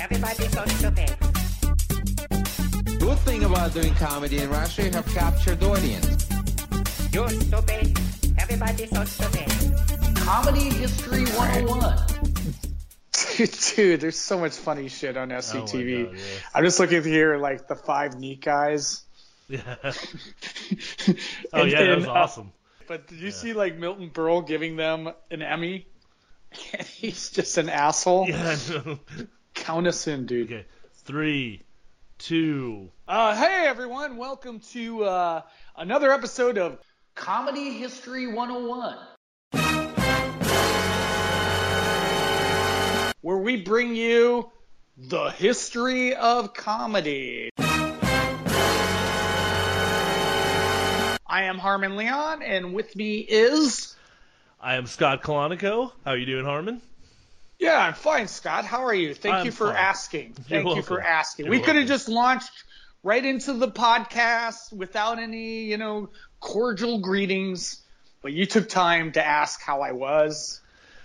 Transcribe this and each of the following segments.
Everybody's so stupid. Good thing about doing comedy in Russia, you have captured the audience. You're stupid. Everybody's so stupid. Comedy History 101. Dude, there's so much funny shit on SCTV. Oh God, yes. I'm just looking here, like the five neat guys. Yeah. oh And- yeah, that and, was uh, awesome. But did you see like Milton Berle giving them an Emmy? He's just an asshole. Yeah. I know. Count us in, dude. Okay. Three, two. Uh, hey everyone, welcome to uh, another episode of Comedy History 101. where we bring you the history of comedy. I am Harmon Leon, and with me is. I am Scott Colonico. How are you doing, Harmon? Yeah, I'm fine, Scott. How are you? Thank I'm you for fine. asking. You're Thank you for asking. You're we could have just launched right into the podcast without any, you know, cordial greetings, but you took time to ask how I was,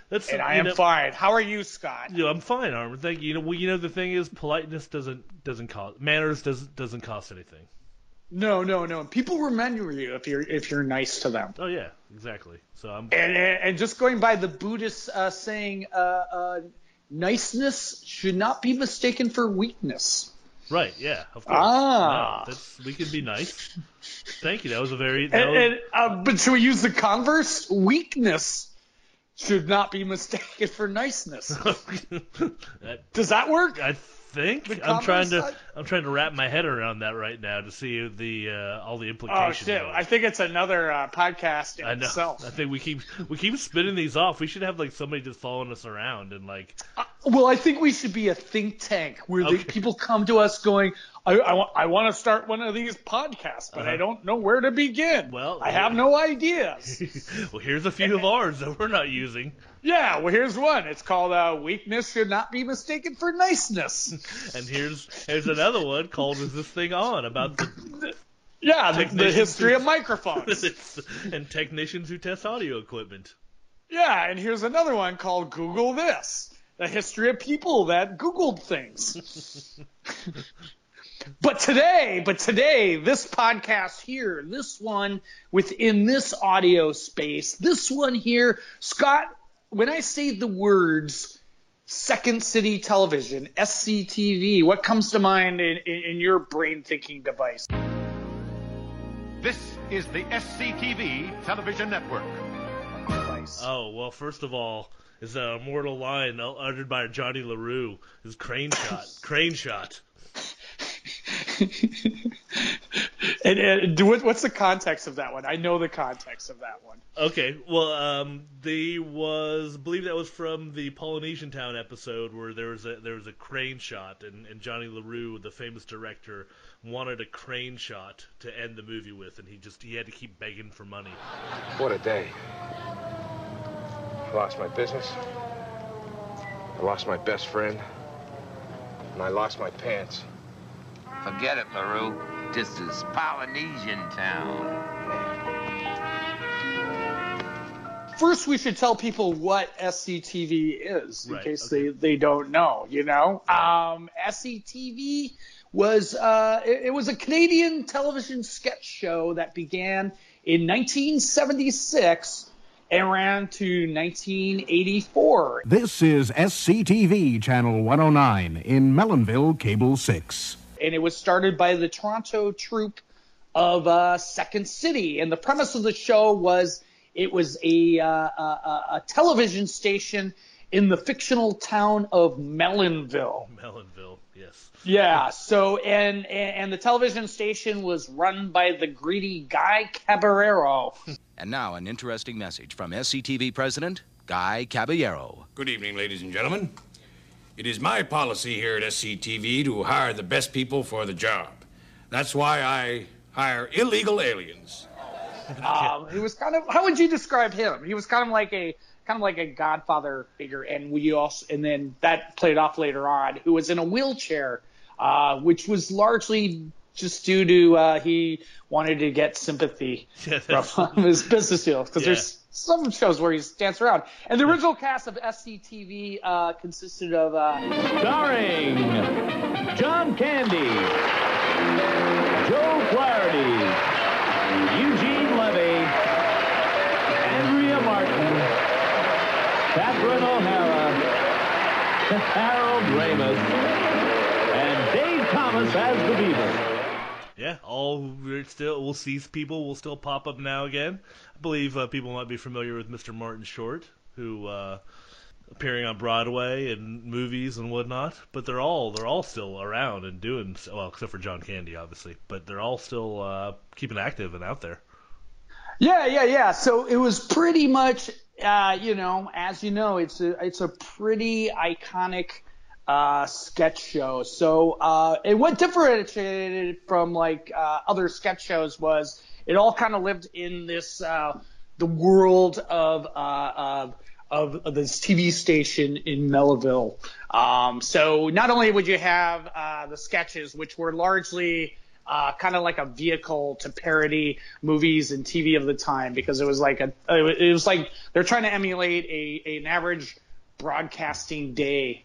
That's and I am know, fine. How are you, Scott? You know, I'm fine, Harmon. Thank you. You know, well, you know the thing is, politeness doesn't doesn't cost manners doesn't doesn't cost anything. No, no, no. People remember you if you're if you're nice to them. Oh yeah, exactly. So I'm. And, and, just going by the Buddhist uh, saying, uh, uh, niceness should not be mistaken for weakness. Right, yeah, of course. Ah. No, that's, we can be nice. Thank you. That was a very. And, was, and, uh, but should we use the converse? Weakness should not be mistaken for niceness. that, Does that work? I think The I'm trying to. side? I'm trying to wrap my head around that right now to see the uh, all the implications. Oh implications. shit! I think it's another uh, podcast in I know. itself. I think we keep we keep spinning these off. We should have like somebody just following us around and like. Uh, well, I think we should be a think tank where the people come to us going, I, I, want, I want to start one of these podcasts, but I Uh-huh. don't know where to begin. Well, I have no ideas. well, here's a few of ours that we're not using, yeah, well, here's one. It's called uh, Weakness Should Not Be Mistaken for Niceness. and here's here's another one called "Is This Thing On?" about the Yeah, the, the history who- of microphones. and technicians who test audio equipment. yeah, and here's another one called Google This the history of people that Googled things. But today, but today, this podcast here, this one within this audio space, this one here, Scott, when I say the words Second City Television, SCTV, what comes to mind in, in, in your brain thinking device? This is the SCTV television network. Oh well, first of all, is a immortal line uttered by Johnny LaRue. Is crane shot, crane shot. and, and what, what's the context of that one? I know the context of that one. Okay, well, um, they was I believe that was from the Polynesian Town episode where there was a there was a crane shot, and, and Johnny LaRue, the famous director, wanted a crane shot to end the movie with, and he just he had to keep begging for money. What a day. I lost my business. I lost my best friend. And I lost my pants. Forget it, LaRue. This is Polynesian town. First, we should tell people what SCTV is, in Right, case okay. they, they don't know. You know, um, SCTV was uh, it, it was a Canadian television sketch show that began in 1976 and ran to 1984. This is SCTV Channel 109 in Melonville, Cable 6. And it was started by the Toronto troupe of uh, Second City. And the premise of the show was it was a, uh, a, a television station in the fictional town of Melonville. Melonville, yes. Yeah. So and and and the television station was run by the greedy Guy Caballero. And now, an interesting message from SCTV President Guy Caballero. Good evening, ladies and gentlemen. It is my policy here at SCTV to hire the best people for the job. That's why I hire illegal aliens. Um, he was kind of how would you describe him? He was kind of like a kind of like a Godfather figure, and we also and then that played off later on. Who was in a wheelchair, uh, which was largely just due to uh, he wanted to get sympathy Yeah, from his business deals because Yeah. there's some shows where he's dancing around. And the original cast of SCTV uh, consisted of uh, Starring John Candy, Joe Flaherty, Eugene Levy, Andrea Martin, Catherine O'Hara, Harold Ramis, and Dave Thomas as the Beaver. Yeah, all we're still we'll see people will still pop up now again. I believe uh, people might be familiar with Mr. Martin Short, who uh, appearing on Broadway and movies and whatnot. But they're all they're all still around and doing well, except for John Candy, obviously. But they're all still uh, keeping active and out there. Yeah, yeah, yeah. So it was pretty much, uh, you know, as you know, it's a it's a pretty iconic uh, sketch show. So uh, and what differentiated it from like uh, other sketch shows was it all kind of lived in this uh, the world of uh, of of this TV station in Melville. Um, so not only would you have uh, the sketches, which were largely uh, kind of like a vehicle to parody movies and TV of the time because it was like a it was like they're trying to emulate a an average broadcasting day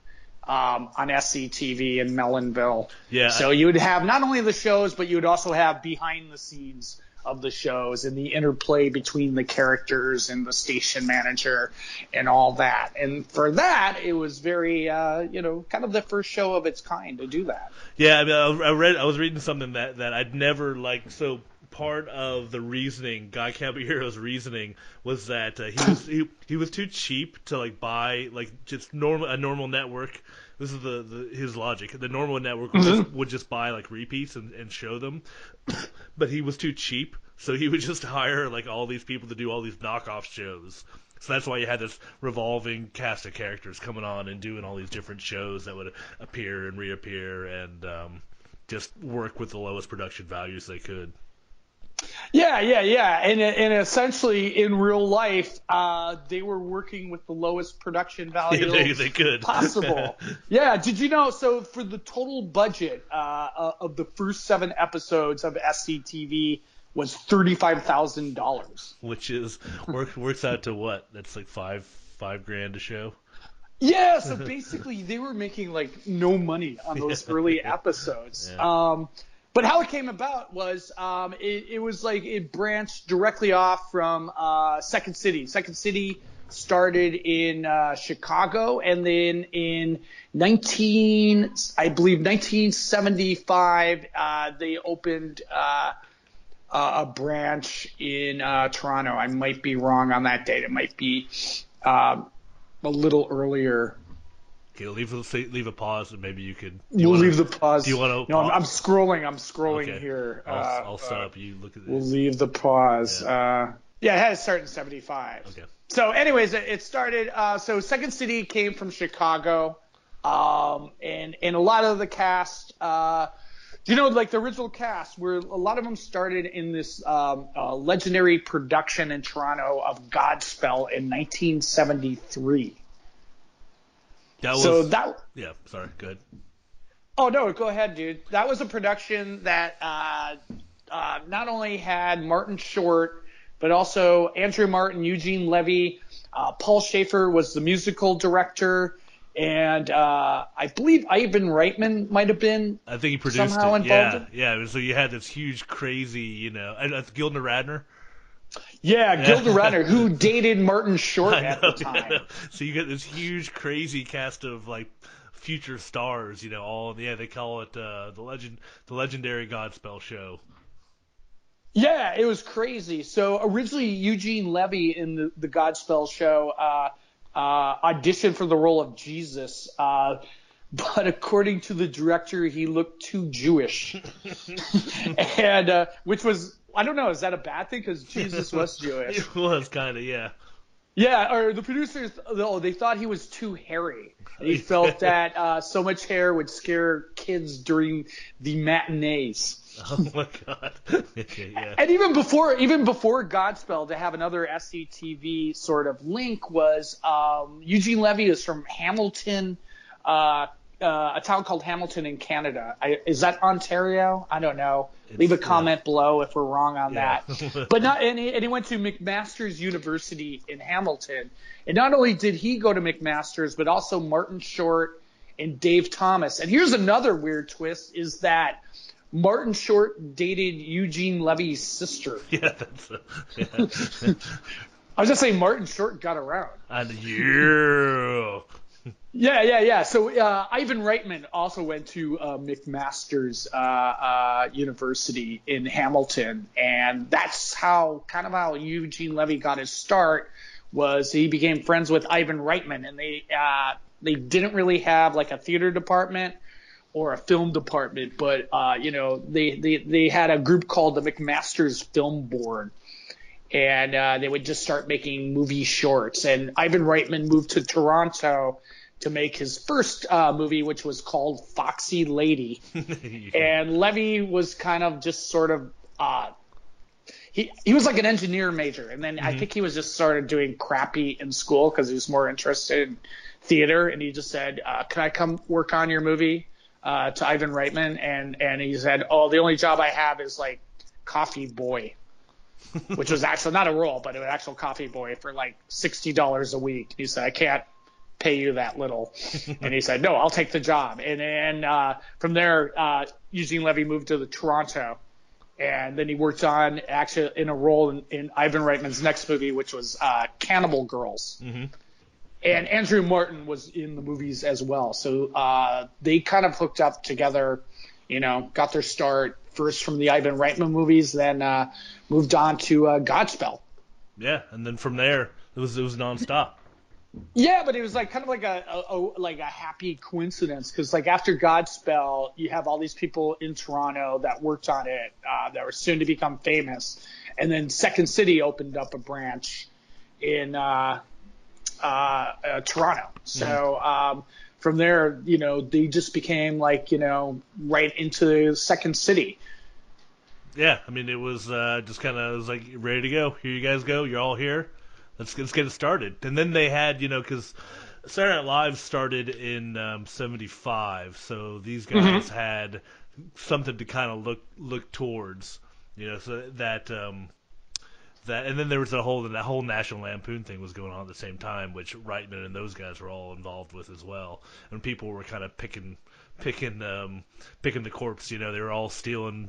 um, on SCTV in Melonville. Yeah. So you would have not only the shows, but you would also have behind the scenes of the shows and the interplay between the characters and the station manager and all that. And for that, it was very, uh, you know, kind of the first show of its kind to do that. Yeah, I mean, I I read, I was reading something that that I'd never like. So part of the reasoning, Guy Caballero's reasoning, was that uh, he was he, he was too cheap to like buy like just normal a normal network. This is the, the his logic. The normal network would, just, would just buy like repeats and, and show them, but he was too cheap, so he would just hire like all these people to do all these knockoff shows. So that's why you had this revolving cast of characters coming on and doing all these different shows that would appear and reappear and um, just work with the lowest production values they could. Yeah, yeah, yeah, and and essentially in real life, uh, they were working with the lowest production value they, they could. possible. yeah, did you know? So for the total budget uh, uh, of the first seven episodes of SCTV was thirty five thousand dollars. Which is work, works out to what? That's like five five grand a show. Yeah, so basically they were making like no money on those early episodes. Yeah. Um, but how it came about was um, it, it was like it branched directly off from uh, Second City. Second City started in uh, Chicago, and then in 19, I believe 1975, uh, they opened uh, a branch in uh, Toronto. I might be wrong on that date. It might be um, a little earlier. Okay, leave a leave a pause, and maybe you could. We'll wanna, leave the pause. Do you want to? No, I'm, I'm scrolling. I'm scrolling Okay. here. I'll, Uh, I'll stop. you look at this. We'll leave the pause. Yeah. Uh, yeah, it had to start in 75. Okay. So, anyways, it, it started. Uh, so, Second City came from Chicago, um, and and a lot of the cast, uh, you know, like the original cast, where a lot of them started in this um, uh, legendary production in Toronto of Godspell in 1973. That was, so that yeah. Sorry. Good. Oh no, go ahead, dude. That was a production that uh, uh, not only had Martin Short, but also Andrea Martin, Eugene Levy, uh, Paul Shaffer was the musical director, and uh, I believe Ivan Reitman might have been. I think he produced Somehow it. involved Yeah, yeah. So you had this huge, crazy, you know, uh, Gilda Radner. Yeah, Gilda Radner, who dated Martin Short at know, the time. yeah. So you get this huge, crazy cast of like future stars, you know, all yeah, they call it uh, the legend, the legendary Godspell show. Yeah, it was crazy. So originally Eugene Levy in the, the Godspell show uh, uh, auditioned for the role of Jesus, uh, but according to the director, he looked too Jewish, and uh, which was I don't know, is that a bad thing? Because Jesus was Jewish. It was kind of yeah. Yeah, or the producers, though they thought he was too hairy. He felt that uh, so much hair would scare kids during the matinees. Oh my god. yeah. And even before, even before Godspell, to have another SCTV sort of link was um, Eugene Levy is from Hamilton, uh, uh, a town called Hamilton in Canada. I, is that Ontario? I don't know. It's- Leave a comment below if we're wrong on Yeah. that. but not and he, and he went to McMaster's University in Hamilton. And not only did he go to McMaster's, but also Martin Short and Dave Thomas. And here's another weird twist: is that Martin Short dated Eugene Levy's sister. Yeah, that's a, yeah. I was just saying Martin Short got around. and yeah. Yeah, yeah, yeah. So uh, Ivan Reitman also went to uh, McMaster's uh, uh, University in Hamilton, and that's how kind of how Eugene Levy got his start. Was he became friends with Ivan Reitman, and they uh, they didn't really have like a theater department or a film department, but uh, you know they, they they had a group called the McMaster's Film Board, and they would just start making movie shorts. And Ivan Reitman moved to Toronto to make his first uh, movie, which was called Foxy Lady. and Levy was kind of just sort of uh, he he was like an engineer major, and then I think he was just started doing crappy in school because he was more interested in theater, and he just said, uh, "Can I come work on your movie?" Uh, to Ivan Reitman, and and he said, "Oh, the only job I have is like coffee boy." which was actually not a role, but an actual coffee boy for like sixty dollars a week. He said, "I can't pay you that little," and he said, "No, I'll take the job." And then uh, from there, uh, Eugene Levy moved to the Toronto, and then he worked on actually in a role in, in Ivan Reitman's next movie, which was uh, Cannibal Girls. hmm And Andrea Martin was in the movies as well, so uh, they kind of hooked up together. You know, got their start first from the Ivan Reitman movies, then uh, moved on to uh, Godspell. Yeah, and then from there it was it was nonstop. Yeah, but it was like kind of like a, a, a like a happy coincidence because like after Godspell, you have all these people in Toronto that worked on it uh, that were soon to become famous, and then Second City opened up a branch in uh, uh, uh, Toronto. So um, from there, you know, they just became like you know right into Second City. Yeah, I mean it was uh, just kind of was like ready to go. Here you guys go. You're all here. Let's let's get it started. And then they had you know because Saturday Night Live started in um, '75, so these guys had something to kind of look look towards. You know, so that um, that and then there was a whole that whole National Lampoon thing was going on at the same time, which Reitman and those guys were all involved with as well. And people were kind of picking picking um, picking the corpse. You know, they were all stealing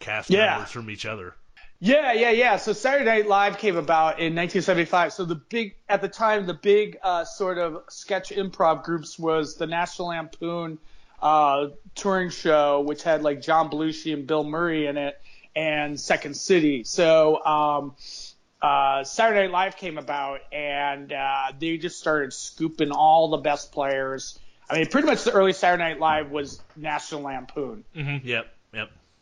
cast Yeah. members from each other. Yeah, yeah, yeah. So Saturday Night Live came about in 1975. So the big, at the time, the big uh, sort of sketch improv groups was the National Lampoon uh, touring show, which had like John Belushi and Bill Murray in it, and Second City. So um, uh, Saturday Night Live came about, and uh, they just started scooping all the best players. I mean, pretty much the early Saturday Night Live was National Lampoon. Mm-hmm. Yep, yep.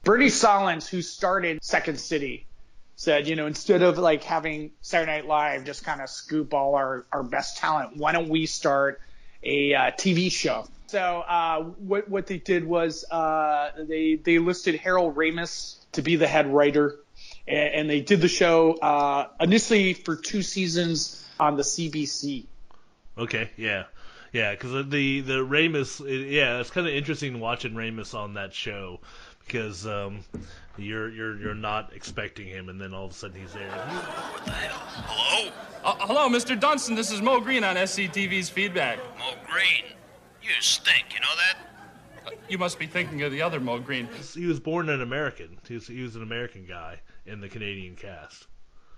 Bernie Sahlins, who started Second City, said, you know, instead of like having Saturday Night Live just kind of scoop all our, our best talent, why don't we start a uh, TV show? So uh, what what they did was uh, they they listed Harold Ramis to be the head writer, and, and they did the show uh, initially for two seasons on the CBC. Okay, yeah, yeah, because the the Ramis, yeah, it's kind of interesting watching Ramis on that show because um, you're you're you're not expecting him, and then all of a sudden he's there. Hello? Uh, hello, Mr. Dunstan. This is Mo Green on SCTV's feedback. Mo Green, you stink, you know that? Uh, you must be thinking of the other Mo Green. He was born an American. He was, he was an American guy in the Canadian cast.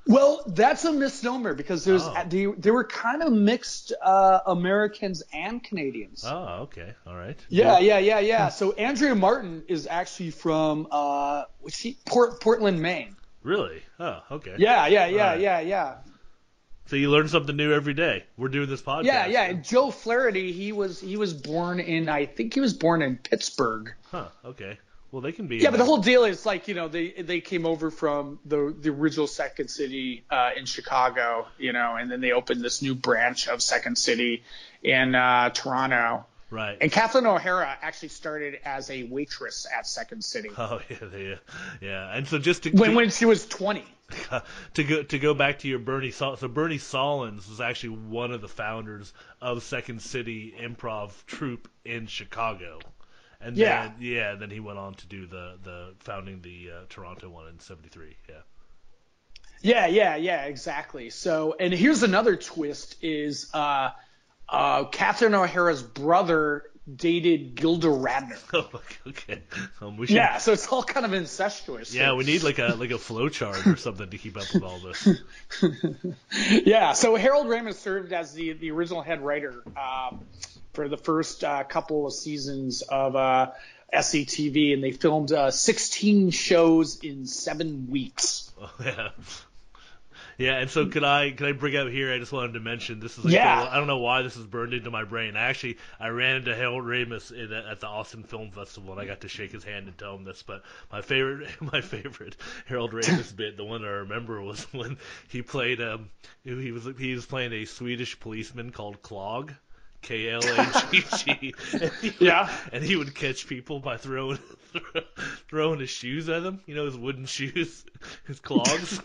Well, that's a misnomer because there's Oh. they, they were kind of mixed uh, Americans and Canadians. Oh, okay, all right. Yeah, yeah, yeah, yeah. So Andrea Martin is actually from uh, was she Port Portland, Maine. Really? Oh, okay. Yeah, yeah, yeah, right. yeah, yeah. So you learn something new every day. We're doing this podcast. Yeah, yeah. And Joe Flaherty, he was he was born in I think he was born in Pittsburgh. Huh. Okay. Well, they can be. Yeah, but the whole deal is like you know they they came over from the the original Second City uh, in Chicago, you know, and then they opened this new branch of Second City in uh, Toronto, Right. And Kathleen O'Hara actually started as a waitress at Second City Oh yeah, yeah, yeah. And so just to when when she was 20. to go to go back to your Bernie Sol- so Bernie Sahlins was actually one of the founders of Second City Improv Troupe in Chicago. And Yeah. then yeah, then he went on to do the the founding the uh, Toronto one in '73. Yeah. Yeah, yeah, yeah, exactly. So, and here's another twist: is uh, uh, Catherine O'Hara's brother dated Gilda Radner. Oh, okay. Um, should, Yeah, so it's all kind of incestuous. Yeah, we need like a like a flow chart or something to keep up with all this. yeah, so Harold Ramis served as the the original head writer um, for the first uh, couple of seasons of uh, SCTV, and they filmed uh, 16 shows in seven weeks. Oh, yeah. Yeah, and so could I could I bring up here? I just wanted to mention this is like Yeah. I don't know why this is burned into my brain. I actually I ran into Harold Ramis in, at the Austin Film Festival and I got to shake his hand and tell him this. But my favorite my favorite Harold Ramis bit, the one I remember, was when he played um he was he was playing a Swedish policeman called Klagg. K L A G G. And he would- Yeah. And he would catch people by throwing throwing his shoes at them. You know, his wooden shoes, his clogs.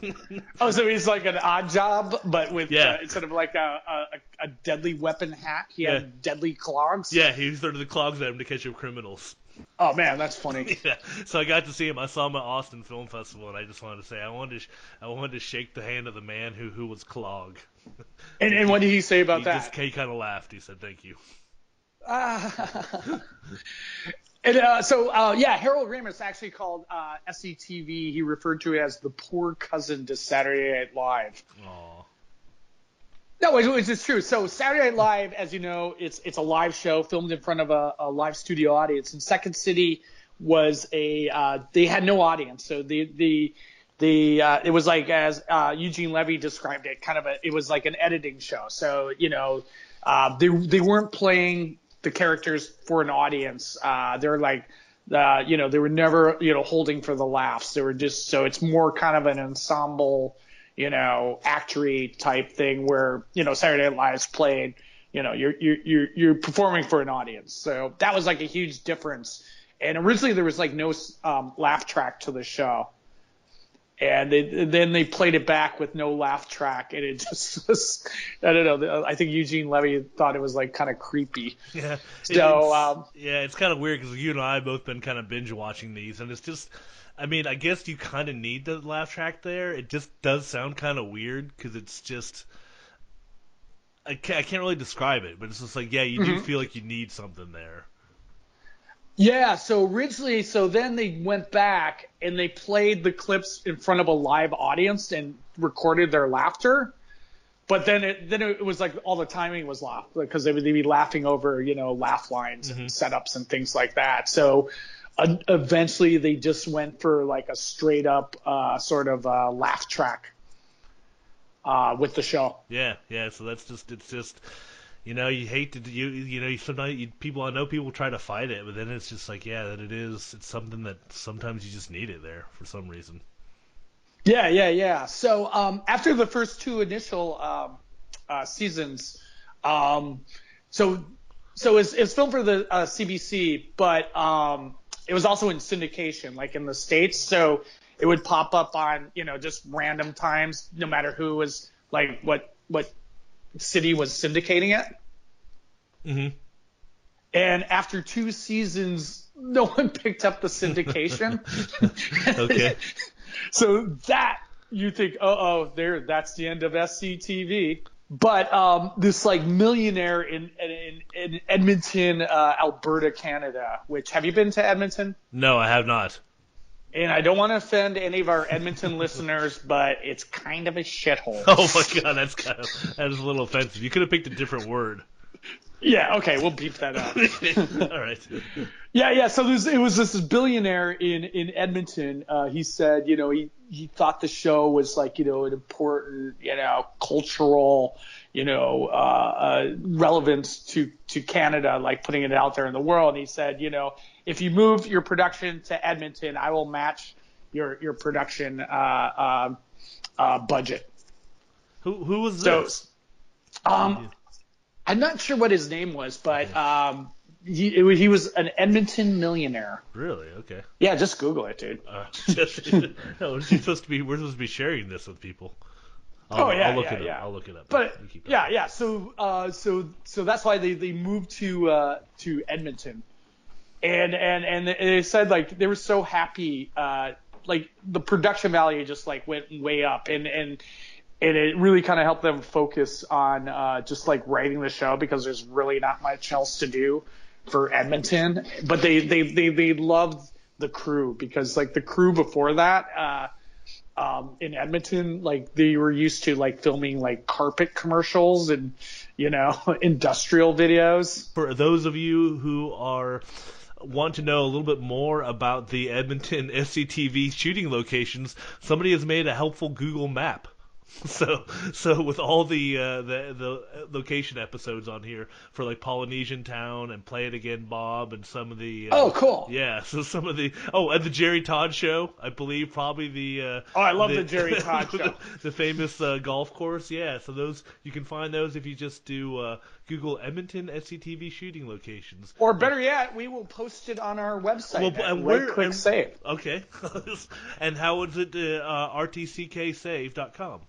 Oh, so he's like an odd job, but with Yeah. uh, instead of like a, a a deadly weapon hat, he Yeah. had deadly clogs. yeah, he threw the clogs at him to catch up criminals. Oh man, that's funny. Yeah. So I got to see him. I saw him at Austin Film Festival, and I just wanted to say I wanted to sh- I wanted to shake the hand of the man who who was clog. And and what did he say about he that? Just, he kind of laughed. He said, "Thank you." Ah. and uh, so uh, yeah, Harold Ramis actually called uh, SCTV. He referred to it as the poor cousin to Saturday Night Live. Aw. No, which, which is true. So Saturday Night Live, as you know, it's it's a live show filmed in front of a, a live studio audience. And Second City was a uh, they had no audience, so the the the uh, it was like as uh, Eugene Levy described it, kind of a it was like an editing show. So you know, uh, they they weren't playing the characters for an audience. Uh, they're like. Uh, you know, they were never, you know, holding for the laughs. They were just so it's more kind of an ensemble, you know, actory type thing where, you know, Saturday Night Live's played, you know, you're, you're, you're, you're performing for an audience. So that was like a huge difference. And originally there was like no, um, laugh track to the show. And they, then they played it back with no laugh track, and it just was, I don't know. I think Eugene Levy thought it was like kind of creepy. Yeah. So, It's- um, yeah, it's kind of weird because you and I have both been kind of binge watching these, and it's just, I mean, I guess you kind of need the laugh track there. It just does sound kind of weird because it's just, I can't, I can't really describe it, but it's just like, yeah, you do Mhm. feel like you need something there. Yeah, so originally, so then they went back and they played the clips in front of a live audience and recorded their laughter. But then it then it was like all the timing was off because they would they'd be laughing over you know laugh lines and setups and things like that. So uh, eventually they just went for like a straight up uh, sort of uh, laugh track uh, with the show. Yeah, yeah. So that's just, it's just, you know, you hate to, you, you know, you sometimes you, people, I know people try to fight it, but then it's just like, yeah, that it is, it's something that sometimes you just need it there for some reason. Yeah, yeah, yeah. So um, after the first two initial um, uh, seasons, um, so so it's, it's filmed for the uh, CBC, but um, it was also in syndication, like in the states. So it would pop up on you know just random times, no matter who was like what what city was syndicating it. Mm-hmm. And after two seasons, no one picked up the syndication. Okay. so that you think, oh, oh, there, that's the end of SCTV. But um, this like millionaire in in, in Edmonton, uh, Alberta, Canada. Which have you been to Edmonton? No, I have not. And I don't want to offend any of our Edmonton listeners, but it's kind of a shithole. Oh my god, that's kind of, that is a little offensive. You could have picked a different word. Yeah, okay, we'll beep that out. All right. Yeah, yeah. So there's, it was this billionaire in in Edmonton. Uh, he said, you know, he he thought the show was like, you know, an important, you know, cultural, you know, uh, uh, relevance to to Canada, like putting it out there in the world. And he said, you know, if you move your production to Edmonton, I will match your your production uh, uh, uh, budget. Who who was So, this? um, I'm not sure what his name was, but um, he, it was- he was an Edmonton millionaire. Really? Okay. Yeah, just Google it, dude. Uh, just, no, we're supposed to be we're supposed to be sharing this with people. I'll, oh yeah, I'll look yeah, it up. yeah. I'll look it up. But yeah, yeah. So, uh, so, so that's why they, they moved to uh, to Edmonton, and and and they said like they were so happy, uh, like the production value just like went way up, and and and it really kind of helped them focus on uh, just like writing the show because there's really not much else to do for Edmonton. But they they they they loved the crew because like the crew before that. Uh, um, in Edmonton, like they were used to like filming like carpet commercials and you know industrial videos. For those of you who are want to know a little bit more about the Edmonton SCTV shooting locations, somebody has made a helpful Google map. So, so with all the uh, the the location episodes on here for like Polynesian Town and Play It Again Bob and some of the uh, Oh, cool. yeah so some of the oh and the Jerry Todd show I believe probably the uh, Oh, I love the Jerry Todd show. the, the famous uh, golf course yeah so those you can find those if you just do uh, Google Edmonton SCTV shooting locations Or better yet, we will post it on our website. well, and right where, click and- save. Okay. and how is it? Uh, uh, rtcksave.com.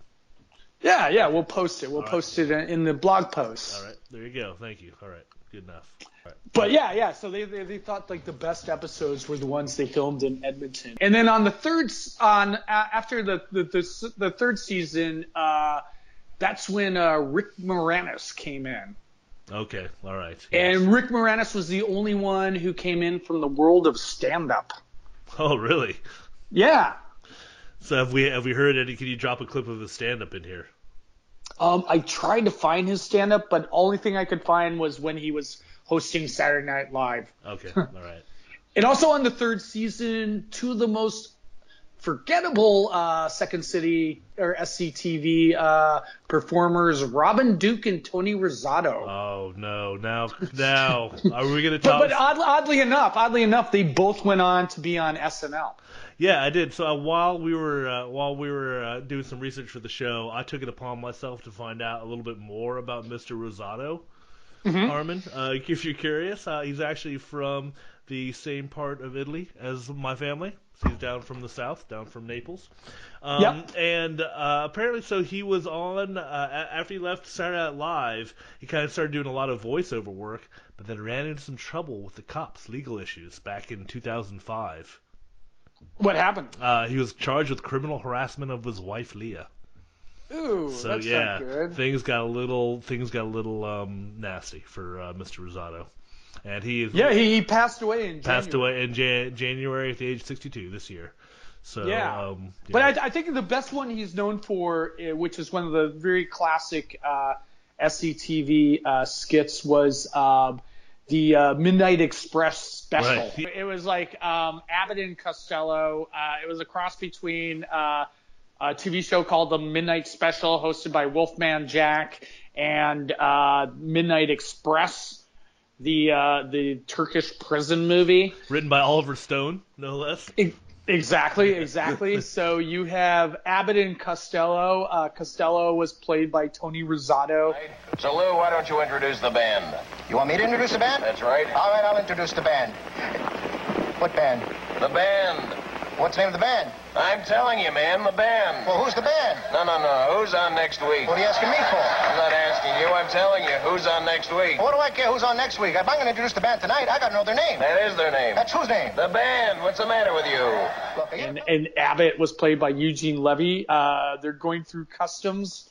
Yeah, yeah, we'll post it. We'll All right. post it in the blog post. All right. There you go. Thank you. All right. Good enough. Right. But yeah, yeah. So they, they they thought like the best episodes were the ones they filmed in Edmonton. And then on the third on after the the the, the third season, uh, that's when uh, Rick Moranis came in. Okay. All right. And Rick Moranis was the only one who came in from the world of stand up. Oh, really? Yeah. So have we have we heard any? Can you drop a clip of his stand up in here? Um, I tried to find his stand up, but only thing I could find was when he was hosting Saturday Night Live. Okay. All right. And also on the third season, two of the most forgettable uh, Second City or SCTV uh, performers, Robin Duke and Tony Rosato. Oh no! Now now are we gonna but talk? but odd, oddly enough, oddly enough, they both went on to be on SNL. Yeah, I did. So uh, while we were uh, while we were uh, doing some research for the show, I took it upon myself to find out a little bit more about Mr. Rosato. Mhm. Harmon, uh, if you're curious, uh, he's actually from the same part of Italy as my family. So he's down from the south, down from Naples. Um, Yep. And uh, apparently, so he was on uh, after he left Saturday Night Live. He kind of started doing a lot of voiceover work, but then ran into some trouble with the cops, legal issues back in 2005. What happened? Uh, he was charged with criminal harassment of his wife Leah. Ooh, So that's yeah, not good. things got a little things got a little um, nasty for uh, Mr. Rosato, and he is Yeah, he, he passed away in passed January. away in Jan- January at the age of 62 this year. So Yeah. um, yeah. But I, I think the best one he's known for, uh, which is one of the very classic uh, SCTV uh, skits, was um, the uh, Midnight Express special. Right. It was like um, Abbott and Costello. Uh, it was a cross between uh, a TV show called The Midnight Special, hosted by Wolfman Jack, and uh, Midnight Express, the uh, the Turkish prison movie. written by Oliver Stone, no less. E- Exactly, exactly. so you have Abbott and Costello. Uh, Costello was played by Tony Rosato. So, Lou, why don't you introduce the band? You want me to introduce the band? That's right. All right, I'll introduce the band. What band? The band. What's the name of the band? I'm telling you, man, the band. Well, who's the band? No, no, no. Who's on next week? What are you asking me for? I'm not asking you. I'm telling you. Who's on next week? What do I care who's on next week? If I'm going to introduce the band tonight, I got to know their name. That is their name. That's whose name? The band. What's the matter with you? Look, And, and Abbott was played by Eugene Levy. Uh, they're going through customs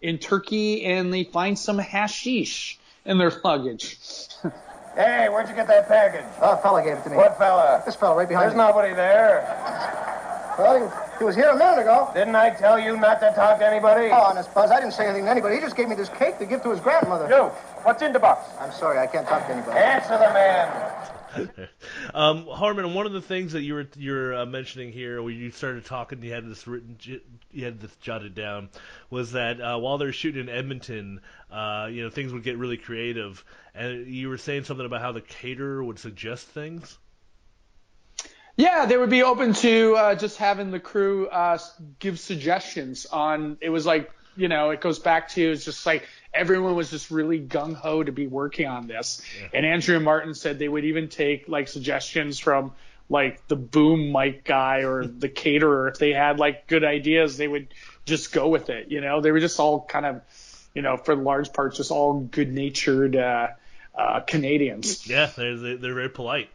in Turkey and they find some hashish in their luggage. Hey, where'd you get that package? Oh, a fella gave it to me. What fella? This fella right behind There's me. nobody there. Well, he was, he was here a minute ago. Didn't I tell you not to talk to anybody? Oh, honest, Buzz, I didn't say anything to anybody. He just gave me this cake to give to his grandmother. You. What's in the box? I'm sorry, I can't talk to anybody. Answer the man. Um, Harmon, one of the things that you were you're uh, mentioning here, when you started talking, you had this written, you had this jotted down, was that uh, while they're shooting in Edmonton, uh, you know, things would get really creative, and you were saying something about how the caterer would suggest things. Yeah, they would be open to uh, just having the crew uh, give suggestions on. It was like you know, it goes back to it's just like everyone was just really gung ho to be working on this. And Andrew and Martin said they would even take like suggestions from like the boom mic guy or the caterer if they had like good ideas, they would just go with it. You know, they were just all kind of, you know, for the large parts, just all good natured uh, uh, Canadians. Yeah, they're they're very polite.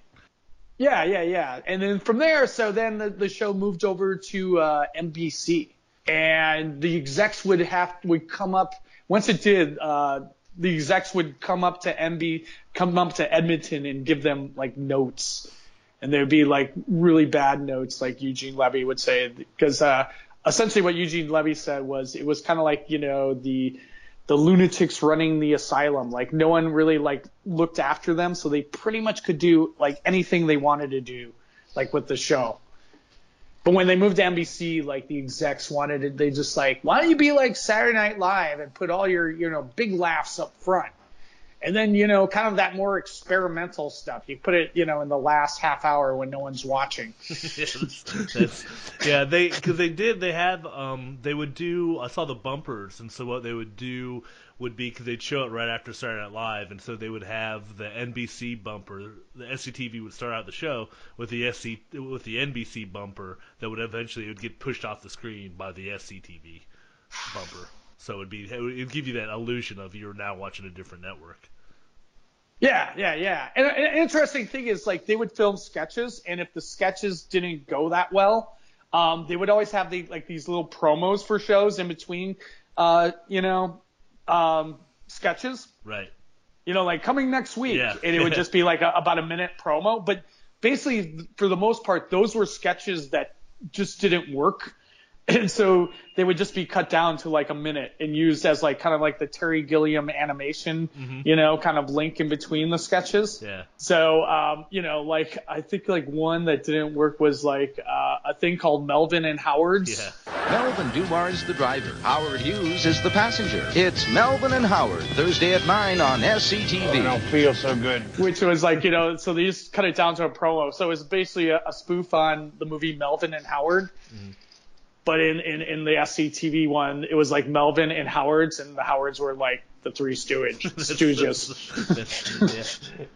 Yeah, yeah, yeah. And then from there, so then the, the show moved over to uh, NBC, and the execs would have would come up once it did. Uh, the execs would come up to MB, come up to Edmonton and give them like notes, and there would be like really bad notes, like Eugene Levy would say, because uh, essentially what Eugene Levy said was it was kind of like you know the the lunatics running the asylum. Like no one really like looked after them, so they pretty much could do like anything they wanted to do, like with the show. But when they moved to NBC, like the execs wanted it, they just like, why don't you be like Saturday Night Live and put all your you know big laughs up front, and then you know kind of that more experimental stuff. You put it you know in the last half hour when no one's watching. that's, yeah, they because they did they have um they would do I saw the bumpers and so what they would do would be because they'd show it right after Saturday Night Live and so they would have the NBC bumper the SCTV would start out the show with the SC with the NBC bumper that would eventually would get pushed off the screen by the SCTV bumper so it would be it would give you that illusion of you're now watching a different network. Yeah, yeah, yeah. And an interesting thing is like they would film sketches, and if the sketches didn't go that well, um, they would always have the like these little promos for shows in between, uh, you know, um, sketches. Right. You know, like coming next week, Yeah. and it would just be like a, about a minute promo. But basically, for the most part, those were sketches that just didn't work. And so they would just be cut down to like a minute and used as like kind of like the Terry Gilliam animation, Mhm. you know, kind of link in between the sketches. Yeah. So, um, you know, like I think like one that didn't work was like uh, a thing called Melvin and Howard's. Yeah. Melvin Dummar's the driver. Howard Hughes is the passenger. It's Melvin and Howard, Thursday at 9 on SCTV. I don't feel so good. Which was like, you know, so they just cut it down to a promo. So it was basically a, a spoof on the movie Melvin and Howard. But in, in, in the SCTV one, it was like Melvin and Howard's, and the Howards were like the three stooge, stooges.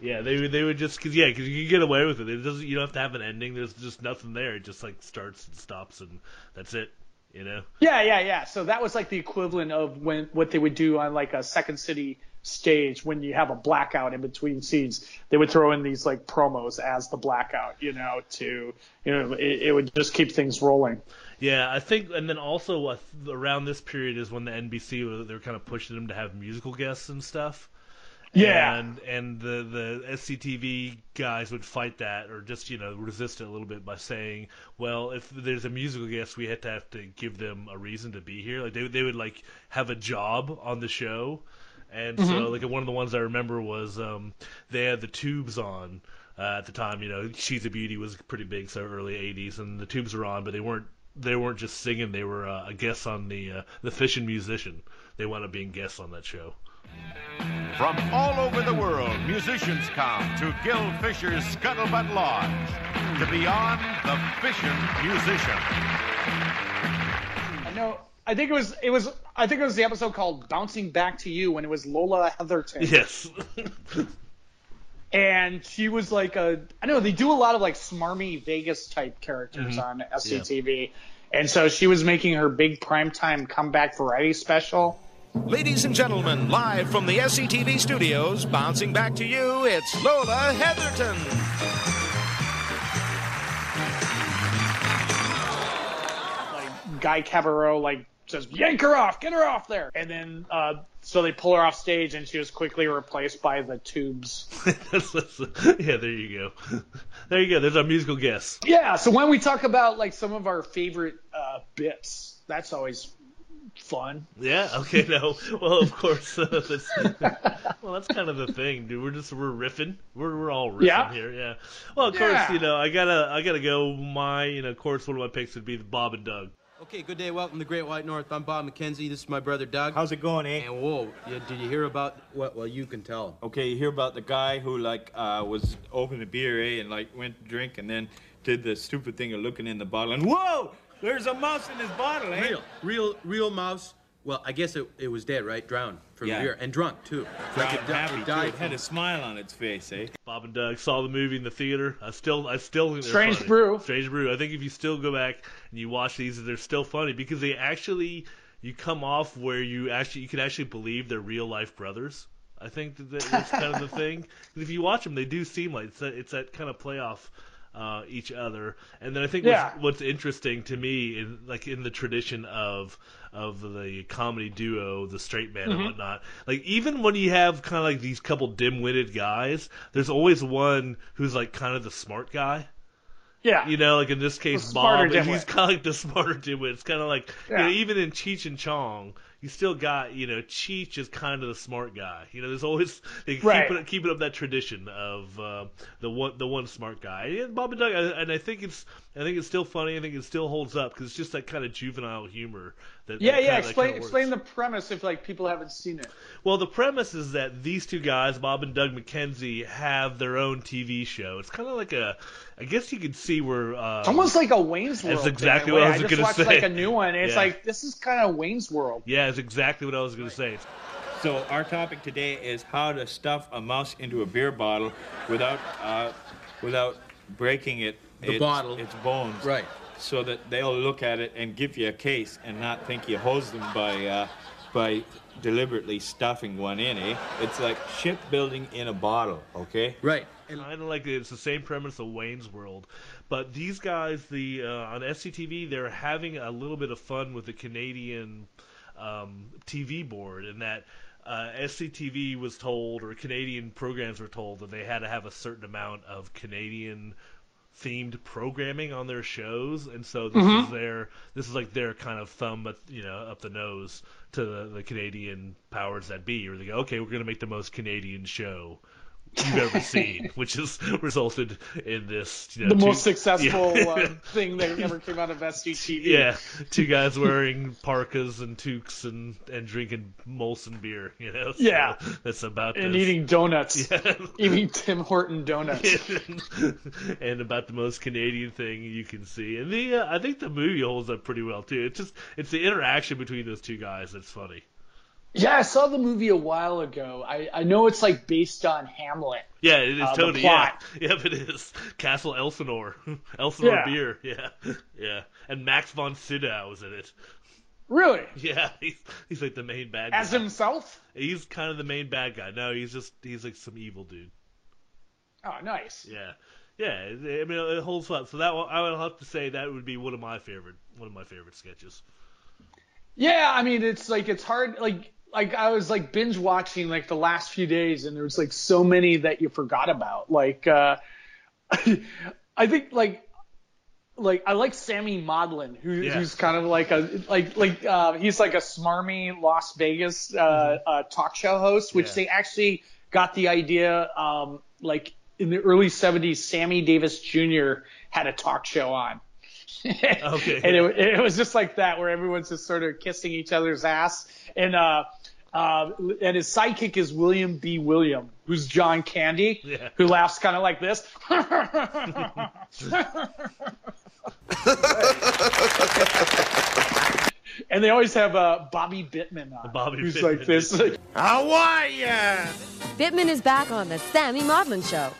yeah, yeah, they would they would just cause, yeah, because you can get away with it. It doesn't you don't have to have an ending. There's just nothing there. It just like starts and stops and that's it. You know. Yeah, yeah, yeah. So that was like the equivalent of when what they would do on like a Second City stage when you have a blackout in between scenes. They would throw in these like promos as the blackout, you know, to you know, it, it would just keep things rolling. Yeah, I think, and then also uh, around this period is when the NBC they were kind of pushing them to have musical guests and stuff. Yeah. and and the the SCTV guys would fight that or just you know resist it a little bit by saying, well, if there's a musical guest, we have to have to give them a reason to be here. Like they they would like have a job on the show, and so Mhm. like one of the ones I remember was um they had the tubes on. Uh, at the time, you know, She's a Beauty was pretty big, so early '80s, and the tubes were on, but they weren't they weren't just singing; they were uh, a guest on the uh, the Fishin' Musician. They wound up being guests on that show. From all over the world, musicians come to Gil Fisher's Scuttlebutt Lodge to be on the Fishing Musician. I know. I think it was it was I think it was the episode called "Bouncing Back to You" when it was Lola Heatherton. Yes. and she was like a I know they do a lot of like smarmy Vegas type characters Mhm. on SCTV, and so she was making her big primetime comeback variety special. Ladies and gentlemen, live from the SCTV studios, bouncing back to you, it's Lola Heatherton. Like Guy Caballero like says yank her off, get her off there, and then uh, so they pull her off stage, and she was quickly replaced by the tubes. yeah, there you go. There you go. There's our musical guest. Yeah, so when we talk about like some of our favorite uh, bits, that's always fun. Yeah. Okay. No. Well, of course. Uh, that's, well, that's kind of the thing, dude. We're just we're riffing. We're we're all riffing Yeah. here. Yeah. Well, of course, you know, I gotta I gotta go. My you know, of course, one of my picks would be the Bob and Doug. Okay, good day. Welcome to the Great White North. I'm Bob McKenzie. This is my brother Doug. How's it going, eh? And whoa, yeah, did you hear about what? Well, you can tell. Okay, you hear about the guy who like uh, was opening a beer, eh, and like went to drink and then did the stupid thing of looking in the bottle and whoa, there's a mouse in his bottle, eh? Real, real, real mouse. Well, I guess it, it was dead, right? Drowned from Yeah. beer and drunk too. Like it, it di- happy, it too. died. It had a smile on its face, eh? Bob and Doug saw the movie in the theater. I still, I still think they're Strange funny. Brew. Strange Brew. I think if you still go back and you watch these, they're still funny because they actually, you come off where you actually, you can actually believe they're real life brothers. I think that that- that's kind of the thing. 'Cause if you watch them, they do seem like it's that, it's that kind of playoff uh, each other. And then I think Yeah. what's, what's interesting to me, in, like in the tradition of of the comedy duo, the straight man and Mhm. whatnot, like even when you have kind of like these couple dim-witted guys, there's always one who's like kind of the smart guy. Yeah. You know, like in this case, Bob, he's kind of like the smarter dimwit. It's kind of like, you know, even in Cheech and Chong, you still got, you know, Cheech is kind of the smart guy. You know, there's always they keep it, keeping up that tradition of uh, the one the one smart guy. And Bob and Doug, and I think it's I think it's still funny. I think it still holds up because it's just that kind of juvenile humor. That, Yeah, that yeah. kinda- Explain explain the premise if like people haven't seen it. Well, the premise is that these two guys, Bob and Doug McKenzie, have their own TV show. It's kind of like a, I guess you could see where. Um, It's almost like a Wayne's World. That's exactly in a what I was just gonna watched say. like a new one. It's Yeah. like this is kind of Wayne's World. Yeah, it's exactly what I was going to say. So our topic today is how to stuff a mouse into a beer bottle without uh, without breaking it The its, bottle. its bones. Right. So that they'll look at it and give you a case and not think you hose them by uh, by deliberately stuffing one in. Eh? It's like shipbuilding in a bottle. Okay. Right. And kind of like it's the same premise of Wayne's World, but these guys, the uh, on SCTV, they're having a little bit of fun with the Canadian um, TV board, in that uh, SCTV was told, or Canadian programs were told, that they had to have a certain amount of Canadian themed programming on their shows, and so this Mhm. is their this is like their kind of thumb, up, you know, up the nose to the, the Canadian powers that be, where they go, okay, we're going to make the most Canadian show you've ever seen, which has resulted in this. You know, the two- most successful Yeah. uh, thing that ever came out of SCTV. Yeah, two guys wearing parkas and toques and, and drinking Molson beer. You know, So Yeah. that's about And this. eating donuts. Yeah. Eating Tim Horton donuts. and about the most Canadian thing you can see. And the uh, I think the movie holds up pretty well too. It's just it's the interaction between those two guys that's funny. Yeah, I saw the movie a while ago. I, I know it's like based on Hamlet. Yeah, it is Uh, totally. Yeah, yep, it is. Castle Elsinore, Elsinore Yeah. beer. Yeah, yeah. And Max von Sydow was in it. Really? Yeah, he's he's like the main bad guy. As himself? He's kind of the main bad guy. No, he's just he's like some evil dude. Oh, nice. Yeah, yeah. I mean, it holds up. So that I would have to say that would be one of my favorite one of my favorite sketches. Yeah, I mean it's like it's hard like like I was like binge watching like the last few days and there was like so many that you forgot about. Like uh I think like like I like Sammy Maudlin, who, Yeah. who's kind of like a like like uh, he's like a smarmy Las Vegas uh, uh, talk show host, which Yeah. they actually got the idea um, like in the early '70s. Sammy Davis Jr. had a talk show on. Okay. and it, it was just like that, where everyone's just sort of kissing each other's ass, and uh, uh, and his sidekick is William B. William, who's John Candy, Yeah. who laughs kind of like this. and they always have uh, Bobby Bittman on, Bobby who's Bittman. like this. Like, How are ya? Bittman is back on the Sammy Maudlin Show.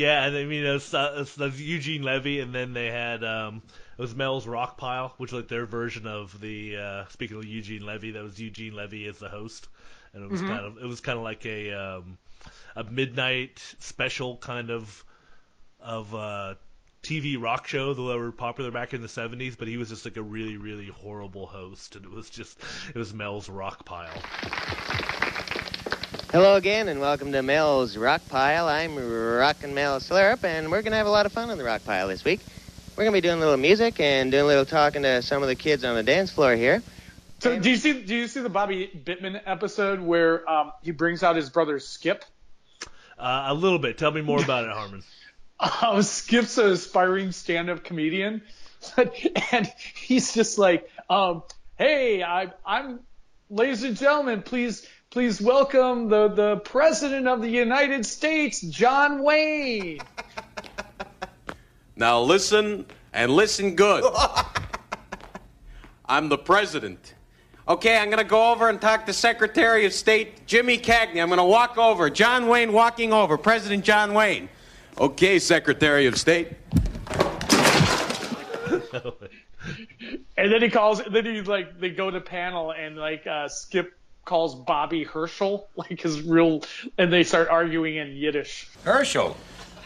Yeah, and I mean that's, that's, that's Eugene Levy, and then they had um, it was Mel's Rock Pile, which was like their version of the uh, speaking of Eugene Levy, that was Eugene Levy as the host, and it was Mhm. kind of it was kind of like a um, a midnight special kind of of uh, TV rock show that were popular back in the 70s, but he was just like a really really horrible host, and it was just it was Mel's Rock Pile. Hello again, and welcome to Mel's Rock Pile. I'm Rockin' Mel Slirrup, and we're going to have a lot of fun on the Rock Pile this week. We're going to be doing a little music and doing a little talking to some of the kids on the dance floor here. so do you see do you see the Bobby Bittman episode where um, he brings out his brother Skip? Uh, a little bit. Tell me more about it, Harmon. um, Skip's an aspiring stand-up comedian, and he's just like, um, "Hey, I, I'm, ladies and gentlemen, please, please welcome the the president of the United States, John Wayne." Now listen and listen good. I'm the president. Okay, I'm going to go over and talk to Secretary of State Jimmy Cagney. I'm going to walk over. John Wayne walking over. President John Wayne. Okay, Secretary of State. And then he calls. Then he like they go to panel and like uh, Skip calls Bobby Herschel like his real, and they start arguing in Yiddish. Herschel.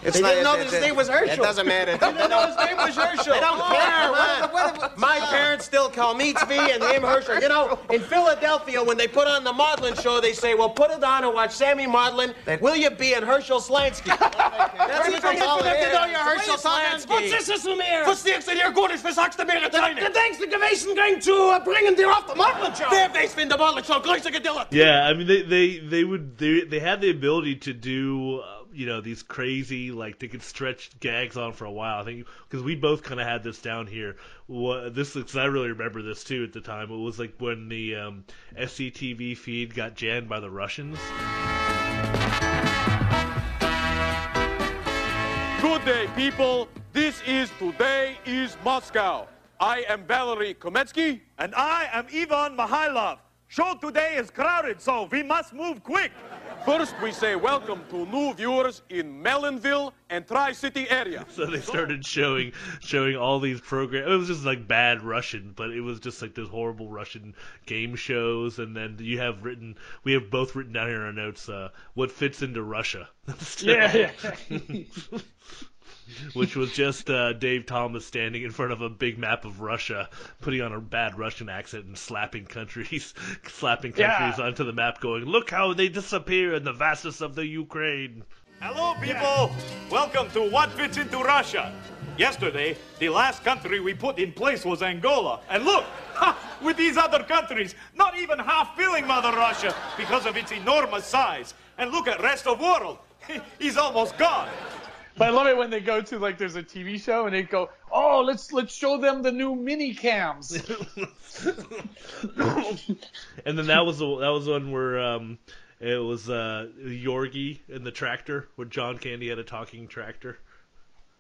It's they not- didn't know it- his it- name was Herschel. it doesn't matter. They didn't know his name was Herschel. They don't care. on, What- come on. My parents still call me Tzvi and him Herschel. You know, in Philadelphia, when they put on the Maudlin show, they say, well, put it on and watch Sammy Maudlin, Will you be and Herschel Slansky. That's what do they you for go them to here? know you're Herschel Wait a second. Slansky. Was ist es nun mehr? Was denkst du dir gut ist, was sagst du mir jetzt eine? denkst du gewesen, going to uh, bringen dir auf the Maudlin show? Wer weiß, wenn der Maudlin show größer gedillet? Yeah, I mean they they they would they they had the ability to do uh, you know these crazy like they could stretch gags on for a while. I think because we both kind of had this down here. What this because I really remember this too at the time. It was like when the um, SCTV feed got jammed by the Russians. Good day, people. This is Today is Moscow. I am Valery Kometsky. And I am Ivan Mihailov. Show today is crowded, so we must move quick. First, we say welcome to new viewers in Melonville and Tri-City area. So they started showing showing all these programs. It was just like bad Russian, but it was just like those horrible Russian game shows. And then you have written, we have both written down here in our notes, uh, what fits into Russia. Yeah, Which was just uh, Dave Thomas standing in front of a big map of Russia, putting on a bad Russian accent and slapping countries, slapping Yeah. countries onto the map, going, "Look how they disappear in the vastness of the Ukraine." Hello, people. Welcome to What Fits into Russia. Yesterday, the last country we put in place was Angola. And look, ha, with these other countries, not even half filling Mother Russia because of its enormous size. And look at rest of world. He's almost gone. But I love it when they go to like there's a TV show and they go, oh let's let's show them the new mini cams. And then that was the that was one where um, it was uh, Yorgi and the tractor, where John Candy had a talking tractor.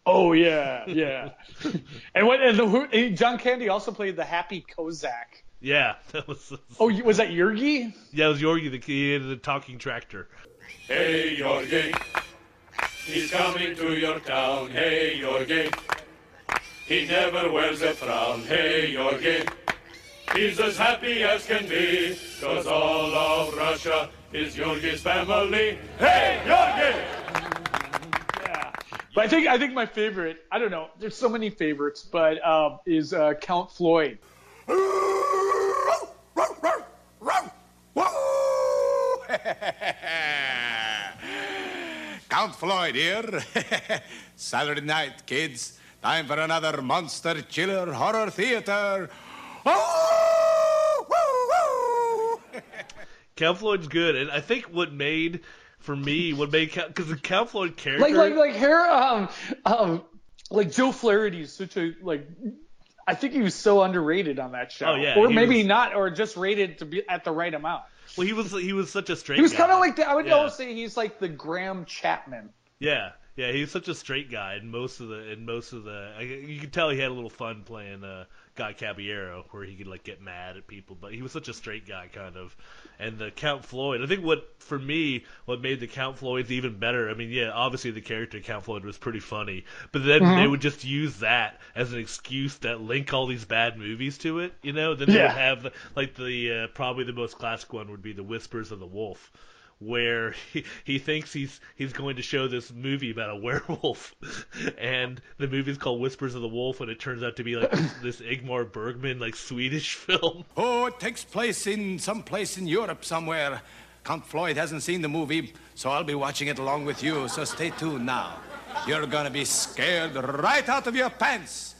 oh yeah, yeah. and what and the, who, and John Candy also played the Happy Kozak. Yeah, that was. Oh, was that Yurgi? Yeah, it was Yorgi. The he had a talking tractor. Hey, Yorgi. He's coming to your town. Hey, Yorgi. He never wears a frown. Hey, Yorgi. He's as happy as can be, cause all of Russia is Yorgi's family. Hey, Yorgi! But I think I think my favorite. I don't know. There's so many favorites, but um, is uh, Count Floyd. Count Floyd here. Saturday night, kids. Time for another monster chiller horror theater. Count Floyd's good, and I think what made for me what made because the Count Floyd character Like like like here um um like Joe Flaherty is such a like. I think he was so underrated on that show. Oh, yeah, or maybe was- not, or just rated to be at the right amount. Well, he was he was such a straight. He was kind of like the, I would Yeah. almost say he's like the Graham Chapman. Yeah, yeah, he's such a straight guy and most of the and most of the. I, you could tell he had a little fun playing uh, Guy Caballero, where he could like get mad at people, but he was such a straight guy, kind of. And the Count Floyd, I think what for me, what made the Count Floyds even better. I mean, yeah, obviously the character Count Floyd was pretty funny, but then Mhm. they would just use that as an excuse that link all these bad movies to it. You know, then they Yeah. would have like the uh, probably the most classic one would be the Whispers of the Wolf where he, he thinks he's he's going to show this movie about a werewolf, and the movie's called Whispers of the Wolf, and it turns out to be like this, Ingmar Bergman like Swedish film. Oh, it takes place in some place in Europe somewhere. Count Floyd hasn't seen the movie, so I'll be watching it along with you, so stay tuned now. You're gonna be scared right out of your pants.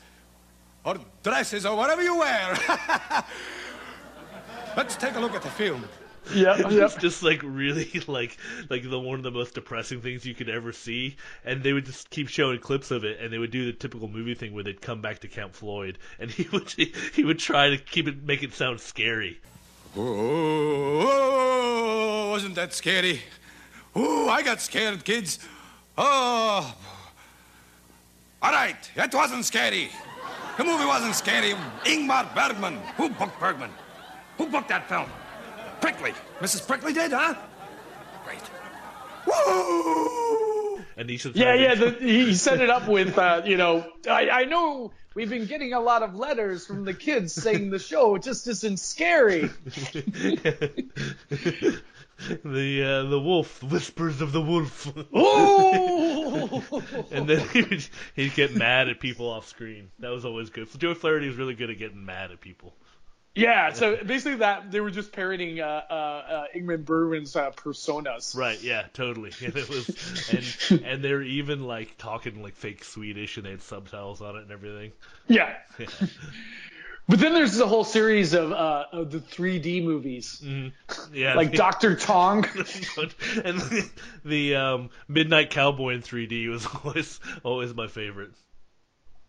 Or dresses, or whatever you wear. Let's take a look at the film. Yeah, it's just like really like like the one of the most depressing things you could ever see. And they would just keep showing clips of it, and they would do the typical movie thing where they'd come back to Count Floyd, and he would he would try to keep it make it sound scary. Oh, wasn't that scary? Oh, I got scared, kids. Oh. All right, that wasn't scary. The movie wasn't scary. Ingmar Bergman. Who booked Bergman? Who booked that film? Prickly. Mrs. Prickly did, huh? Great. Woo! Anisha. Yeah, yeah. The, he set it up with, uh, you know, I, I know we've been getting a lot of letters from the kids saying the show just isn't scary. the uh, the wolf whispers of the wolf. Ooh! and then he would, he'd get mad at people off screen. That was always good. Joe Flaherty was really good at getting mad at people. Yeah, so basically that they were just parodying uh, uh, uh, Ingmar Bergman's uh, personas. Right. Yeah. Totally. And it was, and and they're even like talking like fake Swedish, and they had subtitles on it and everything. Yeah. Yeah. But then there's the whole series of, uh, of the 3D movies, Mm-hmm. Yeah. like the- Doctor Tongue. and the, the um, Midnight Cowboy in 3D was always always my favorite.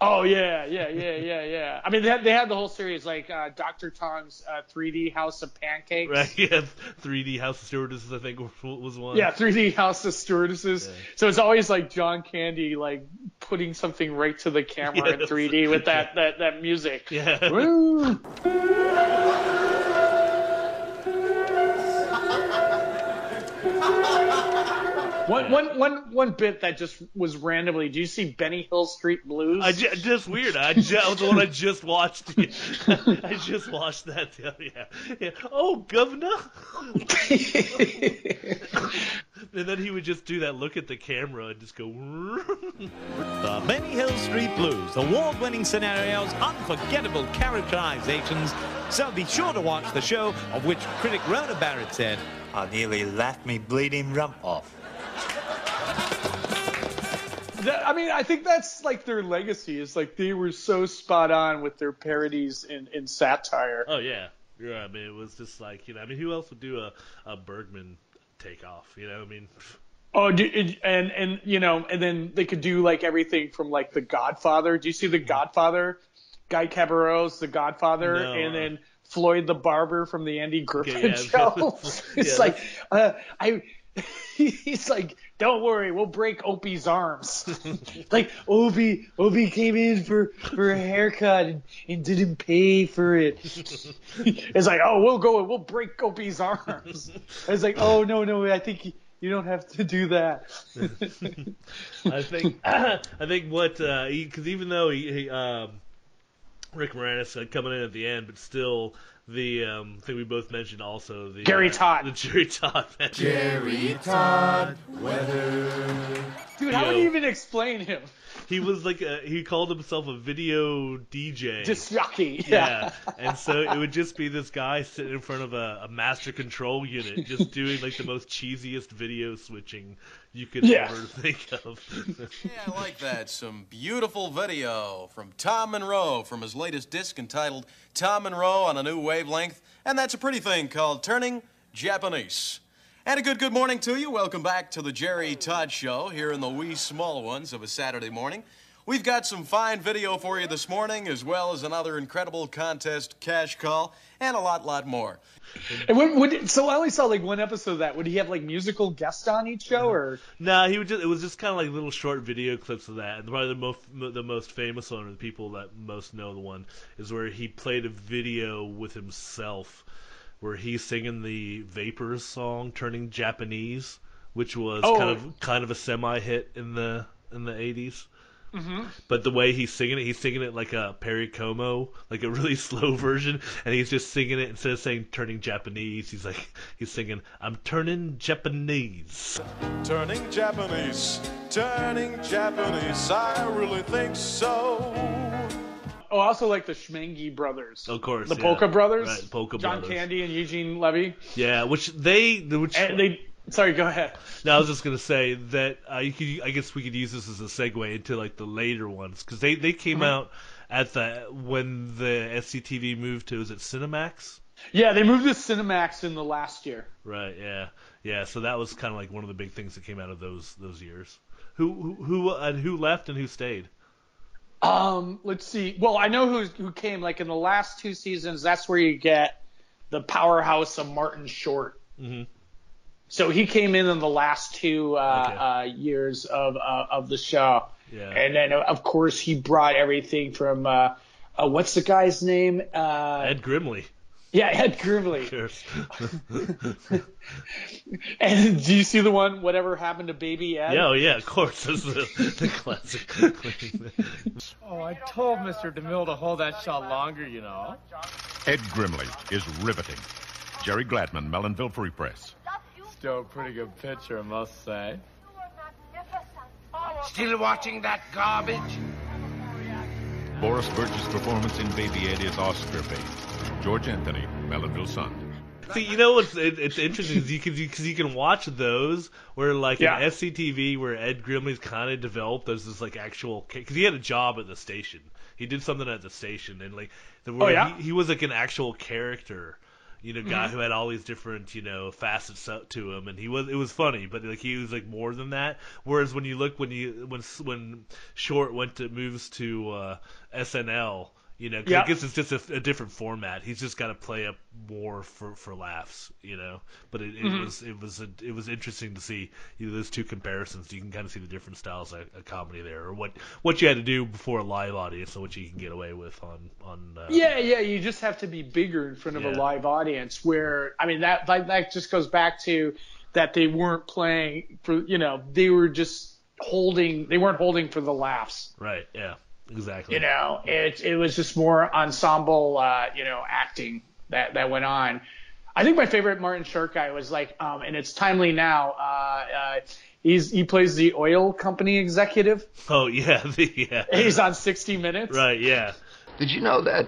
Oh yeah, yeah, yeah, yeah, yeah. I mean, they had, they had the whole series like uh, Doctor Tongue's uh, 3D House of Pancakes. Right. Yeah. 3D House of Stewardesses, I think, was- was one. Yeah, 3D House of Stewardesses. So it's always like John Candy like putting something right to the camera in 3D with that that, that music. Yeah. Woo! One, one, one, one bit that just was randomly. Do you see Benny Hill Street Blues? I ju- just weird. I that was the one I just watched. I just watched that. Yeah. yeah. Oh, governor. and then he would just do that look at the camera and just go. The Benny Hill Street Blues, award winning scenarios, unforgettable characterizations. So be sure to watch the show, of which critic Rona Barrett said, I nearly laughed me bleeding rump off. That- I mean, I think that's like their legacy. Is like they were so spot on with their parodies and, and satire. Oh yeah. Yeah. I mean, it was just like you know. I mean, who else would do a a Bergman takeoff? You know. I mean. Oh, and and you know, and then they could do like everything from like The Godfather. Do you see The Godfather? Guy Caballero's, The Godfather, No, and then Floyd the Barber from the Andy Griffith Okay, yeah, Show. it's yeah, like uh, I. He's like, don't worry, we'll break Opie's arms. like Opie, Opie came in for for a haircut and, and didn't pay for it. it's like, oh, we'll go and we'll break Opie's arms. It's like, oh no, no, I think you, you don't have to do that. I think I think what because even though he, he um, Rick Moranis uh, coming in at the end, but still the um, thing we both mentioned also the Gary uh, Todd. the Jerry Todd Jerry Todd, weather. Dude, how would you even explain him? He was like a, he called himself a video DJ. Disc jockey. yeah, and so it would just be this guy sitting in front of a, a master control unit, just doing like the most cheesiest video switching you could Yeah. ever think of. Yeah, I like that. Some beautiful video from Tom Monroe from his latest disc entitled Tom Monroe on a New Wavelength. And that's a pretty thing called Turning Japanese. And a good good morning to you. Welcome back to the Jerry Todd Show here in the wee small ones of a Saturday morning. We've got some fine video for you this morning, as well as another incredible contest cash call, and a lot, lot more. And would, would, so I only saw like one episode of that. Would he have like musical guests on each show, or No, he would just it was just kind of like little short video clips of that. And probably the most the most famous one, or the people that most know the one, is where he played a video with himself, where he's singing the Vapors song, "Turning Japanese," which was Oh. kind of kind of a semi hit in the in the 80s. Mhm. But the way he's singing it, he's singing it like a Perry Como, like a really slow version, and he's just singing it instead of saying turning Japanese, he's like he's singing I'm turning Japanese. Turning Japanese, turning Japanese, I really think so. Oh, I also like the Schmenge brothers, Of course, the yeah. Polka Brothers, Right, Polka John Brothers. Candy and Eugene Levy. Yeah, which they which And they sorry, go ahead. No, I was just gonna say that uh, you could, I guess we could use this as a segue into like the later ones because they they came Mhm. out at the when the SCTV moved to is it Cinemax? Yeah, they moved to Cinemax in the last year. Right. Yeah. Yeah. So that was kind of like one of the big things that came out of those those years. Who who who, uh, and who left and who stayed? Um, let's see. Well, I know who who came. Like in the last two seasons, that's where you get the powerhouse of Martin Short. Mm-hmm. So he came in in the last two uh, uh, years of uh, of the show, Yeah. and then of course he brought everything from uh, uh, what's the guy's name? Uh, Ed Grimley. Yeah, Ed Grimley. Sure. and do you see the one? Whatever happened to Baby Ed? yeah, oh yeah, of course. This is the, the classic. Oh, I told Mr. DeMille to hold that shot longer, you know. Ed Grimley is riveting. Jerry Gladman, Melonville Free Press. Still a pretty good picture, I must say. Still watching that garbage? Boris Burge's performance in Baby Ed is Oscar bait. George Anthony, Melonville Sun. See, you know what's it, it's interesting is you can because you can watch those where like Yeah. in SCTV where Ed Grimley's kind of developed as this like actual because he had a job at the station. He did something at the station and like the where Oh, yeah? he, he was like an actual character. You know, guy Mhm. who had all these different, you know, facets to him, and he was it was funny, but like he was like more than that. Whereas when you look when you when when Short went to moves to uh, SNL, you know, 'cause Yeah. I guess it's just a, a different format. He's just got to play up more for, for laughs, you know. But it, it Mhm. was it was a, it was interesting to see you know, those two comparisons. You can kind of see the different styles of, of comedy there, or what what you had to do before a live audience, and what you can get away with on on. Uh, Yeah, yeah, you just have to be bigger in front of a live audience. Where I mean that that, that just goes back to that they weren't playing for you know they were just holding they weren't holding for the laughs. Right. Yeah. Exactly. You know, it it was just more ensemble uh, you know acting that that went on. I think my favorite Martin Short guy was like, um, and it's timely now. Uh, uh, he's he plays the oil company executive. Oh yeah. The, yeah. He's on 60 Minutes. Right. Yeah. Did you know that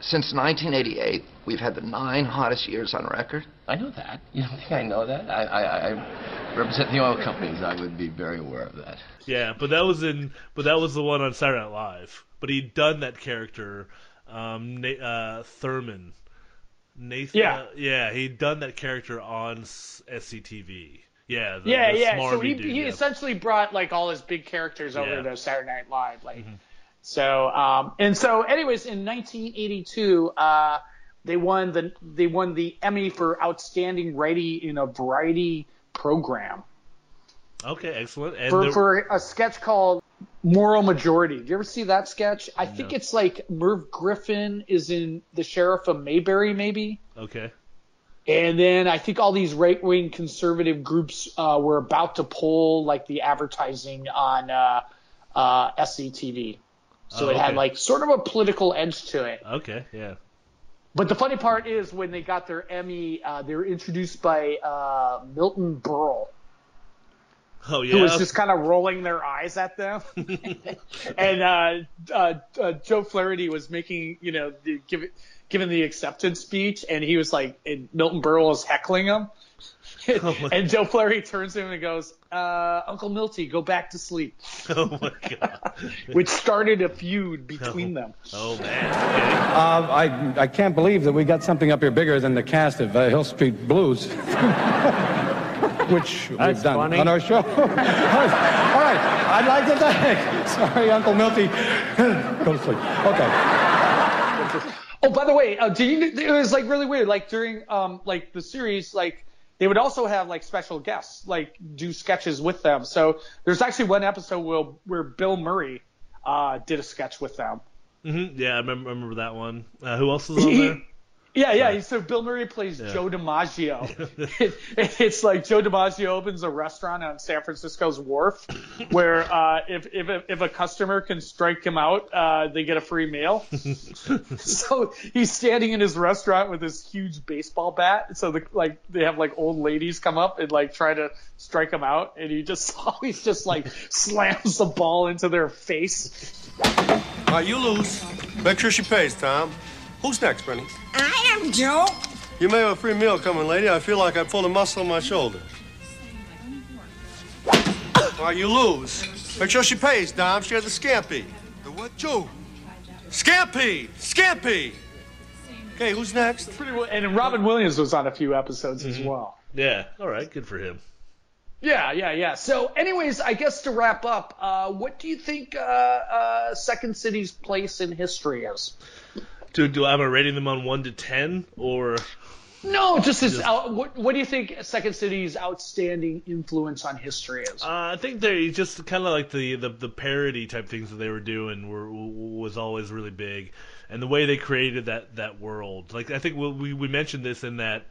since 1988, we've had the nine hottest years on record? I know that. You don't think I know that? I, I, I represent the oil companies. I would be very aware of that. Yeah, but that was in, but that was the one on Saturday Night Live. But he'd done that character, um, Na- uh, Thurman. Nathan. Yeah. uh, yeah, he'd done that character on SCTV. Yeah. The, yeah, the yeah. So he, dude, he yeah. essentially brought like all his big characters over Yeah. Mm-hmm. to Saturday Night Live, like. So, um, and so, anyways, in 1982, uh, they won the they won the Emmy for outstanding writing in a variety program Okay, excellent. And for for a sketch called Moral Majority. Do you ever see that sketch? I think it's like Merv Griffin is in the Sheriff of Mayberry, maybe. okay. And then I think all these right wing conservative groups uh, were about to pull like the advertising on uh, uh, SCTV. So Oh, it had like sort of a political edge to it. Okay. Yeah. But the funny part is when they got their Emmy, uh, they were introduced by uh, Milton Berle, Oh yeah. who was just kind of rolling their eyes at them. and uh, uh, uh, Joe Flaherty was making, you know, the, give, giving the acceptance speech, and he was like, and Milton Berle was heckling him. Oh and Joe Flaherty turns to him and goes, uh, "Uncle Milty, go back to sleep," oh my god. which started a feud between them. Oh man. Uh, I, I can't believe that we got something up here bigger than the cast of uh, Hill Street Blues, which That's we've done funny. on our show. All right, I'd like to thank. Sorry, Uncle Milty. Go to sleep. Okay. Oh, by the way, uh, did you? It was like really weird. Like during um like the series, like they would also have like special guests, like do sketches with them. So there's actually one episode where where Bill Murray uh did a sketch with them. hmm Yeah, I remember, remember that one. Uh, who else was on there? Yeah, yeah. So Bill Murray plays Yeah. Joe DiMaggio. it, it's like Joe DiMaggio opens a restaurant on San Francisco's Wharf, where uh, if if a, if a customer can strike him out, uh, they get a free meal. so he's standing in his restaurant with this huge baseball bat. So the like they have like old ladies come up and like try to strike him out, and he just always just like slams the ball into their face. All right, you lose. Make sure she pays, Tom. Who's next, Benny? I am Joe. You may have a free meal coming, lady. I feel like I pulled a muscle on my shoulder. All right, you lose. Make sure she pays, Dom. She had the scampi. The what, Joe? Scampi! Scampi! Okay, who's next? Pretty well, and Robin Williams was on a few episodes as well. Yeah. All right. Good for him. Yeah, yeah, yeah. So, anyways, I guess to wrap up, uh, what do you think uh, uh, Second City's place in history is? Do do am I rating them on one to ten or? No, just as Just- uh, what, what do you think Second City's outstanding influence on history is? Uh, I think they just kind of like the, the the parody type things that they were doing were was always really big. and the way they created that that world. Like I think we we, we mentioned this in that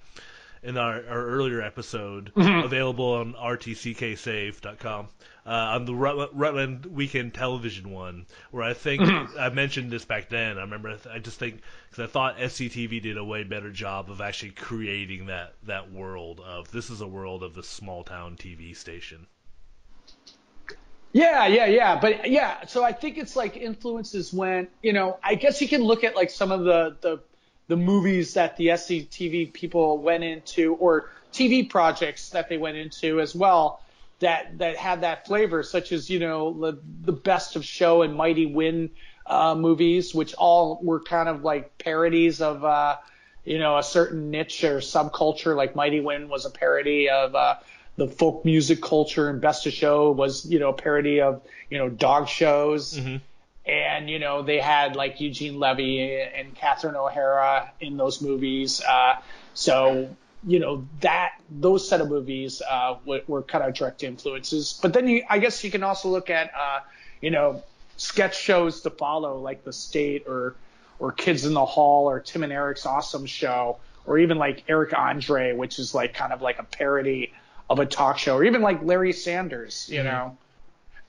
in our, our earlier episode, Mhm. available on rtcksave.com, uh, on the Rutland, Rutland Weekend Television one, where I think Mhm. I mentioned this back then. I remember, I just think because I thought SCTV did a way better job of actually creating that that world of this is a world of the small town TV station. Yeah, yeah, yeah. But yeah, so I think it's like influences when, you know, I guess you can look at like some of the the, the movies that the SCTV people went into or TV projects that they went into as well that that had that flavor, such as, you know, the, the best of show and Mighty Wind uh, movies, which all were kind of like parodies of uh, you know, a certain niche or subculture. Like Mighty Wind was a parody of uh, the folk music culture, and Best of Show was, you know, a parody of, you know, dog shows. And, you know, they had like Eugene Levy and Catherine O'Hara in those movies. Uh, so, you know, that, those set of movies uh, were, were kind of direct influences. But then you, I guess you can also look at, uh, you know, sketch shows to follow, like The State or, or Kids in the Hall or Tim and Eric's Awesome Show, or even like Eric Andre, which is like kind of like a parody of a talk show, or even like Larry Sanders, you Mhm. know.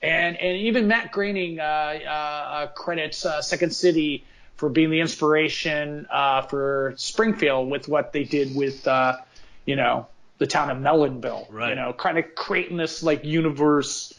And and even Matt Groening uh, uh, uh, credits uh, Second City for being the inspiration uh, for Springfield with what they did with uh, you know the town of Melonville. Right. You know, kind of creating this like universe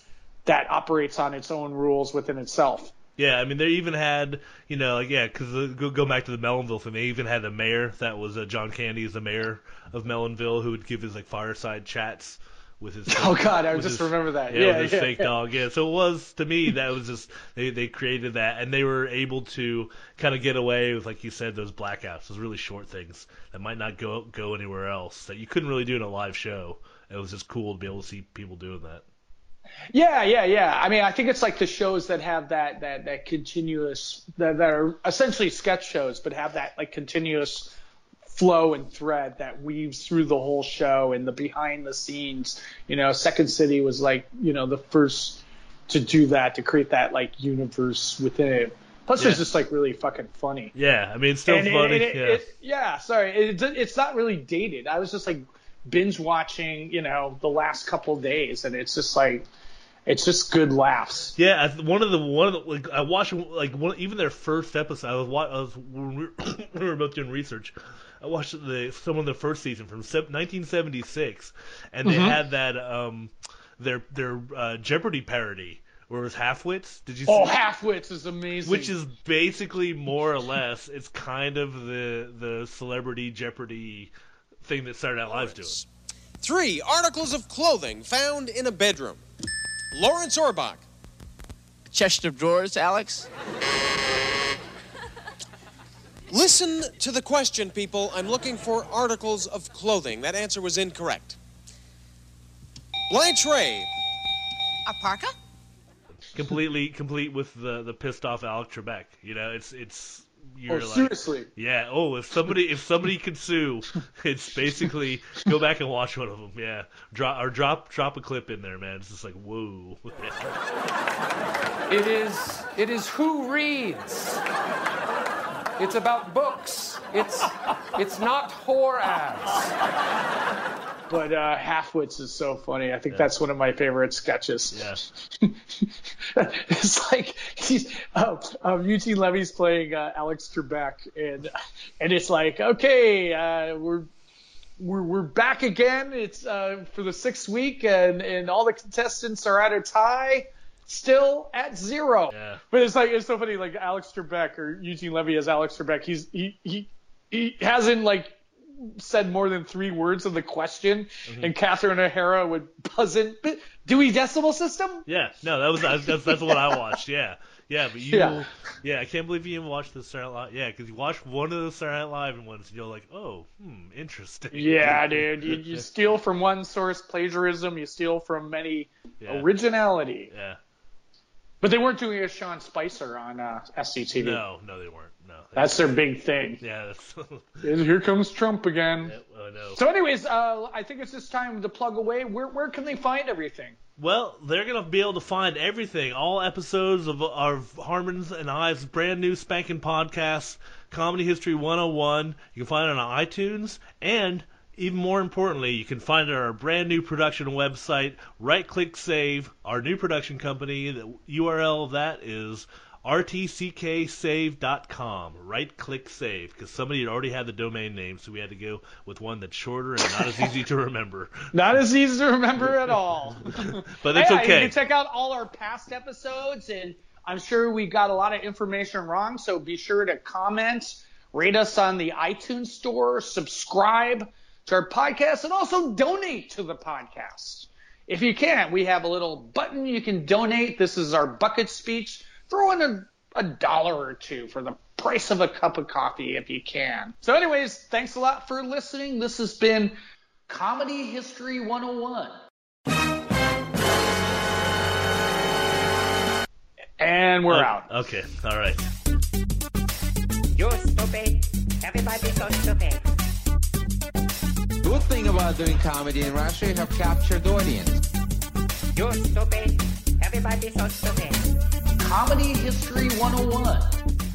that operates on its own rules within itself. Yeah, I mean they even had you know like yeah because go go back to the Melonville thing. They even had a mayor that was uh, John Candy is the mayor of Melonville who would give his like fireside chats with his. Oh, God, I just his- remember that. Yeah, Yeah, with his yeah, fake yeah. dog. Yeah, so it was to me that was just they they created that and they were able to kind of get away with like you said those blackouts, those really short things that might not go go anywhere else that you couldn't really do in a live show. It was just cool to be able to see people doing that. Yeah, yeah, yeah. I mean, I think it's like the shows that have that that that continuous that, that are essentially sketch shows, but have that like continuous flow and thread that weaves through the whole show and the behind the scenes. You know, Second City was like you know the first to do that to create that like universe within it. Plus, Yeah. it's just like really fucking funny. Yeah, I mean it's still And funny. and it- yeah. it- yeah, sorry, it, it's not really dated. I was just like binge watching, you know, the last couple of days, and it's just like, it's just good laughs. Yeah, one of the one of the like I watched like one even their first episode. I was, wa- I was when we were, when we were both doing research. I watched the some of the first season from 1976, and they Mhm. had that um their their uh, Jeopardy parody where it was Halfwits. Did you? Oh, see? Halfwits is amazing. Which is basically more or less it's kind of the the celebrity Jeopardy thing that Saturday Night Live's doing. Three articles of clothing found in a bedroom. Lawrence Orbach. Chest of drawers, Alex. Listen to the question, people. I'm looking for articles of clothing. That answer was incorrect. Blanche Ray. A parka? completely complete with the the pissed off Alec Trebek. You know, it's it's you're Oh, like seriously? yeah. Oh, if somebody if somebody can sue, it's basically go back and watch one of them. Yeah, drop or drop drop a clip in there, man. It's just like whoa. It is it is who reads. It's about books. It's it's not whore ads. But uh, Halfwits is so funny. I think that's one of my favorite sketches. Yeah. it's like he's um, um, Eugene Levy's playing uh, Alex Trebek, and and it's like okay, uh, we're we're we're back again. It's uh, for the sixth week, and and all the contestants are at a tie, still at zero. Yeah. But it's like it's so funny. Like Alex Trebek or Eugene Levy as Alex Trebek, he's he he he hasn't like said more than three words of the question, Mm-hmm. and Catherine O'Hara would buzz in. "But Dewey Decimal System? Yeah, no, that was that's that's what I watched. Yeah, yeah, but you, Yeah. yeah, I can't believe you even watched the Saturday Live. Yeah, because you watched one of the Saturday Night Live ones, and you're like, oh, hmm, interesting. Yeah, dude. You, you steal from one source, plagiarism. You steal from many, Yeah. originality. Yeah. But they weren't doing a Sean Spicer on uh, SCTV. No, no, they weren't. No. That's their big thing. Yeah. Here comes Trump again. I know. So, anyways, uh, I think it's just time to plug away. Where where can they find everything? Well, they're going to be able to find everything, all episodes of our Harmon's and I's brand new spanking podcast, Comedy History 101. You can find it on iTunes, and even more importantly, you can find it on our brand new production website, Right Click Save, our new production company. The URL of that is rtcksave.com. Right click save, because somebody had already had the domain name, so we had to go with one that's shorter and not as easy to remember. Not as easy to remember at all. But it's Yeah, okay. You can check out all our past episodes, and I'm sure we got a lot of information wrong. So be sure to comment, rate us on the iTunes store, subscribe to our podcast, and also donate to the podcast. If you can't, we have a little button you can donate. This is our bucket speech. Throw in a, a dollar or two for the price of a cup of coffee if you can. So, anyways, thanks a lot for listening. This has been Comedy History 101. And we're Oh, out. Okay, all right. You're stupid. Everybody's so stupid. Good thing about doing comedy in Russia, you have captured the audience. You're stupid. Everybody's so stupid. Comedy History 101.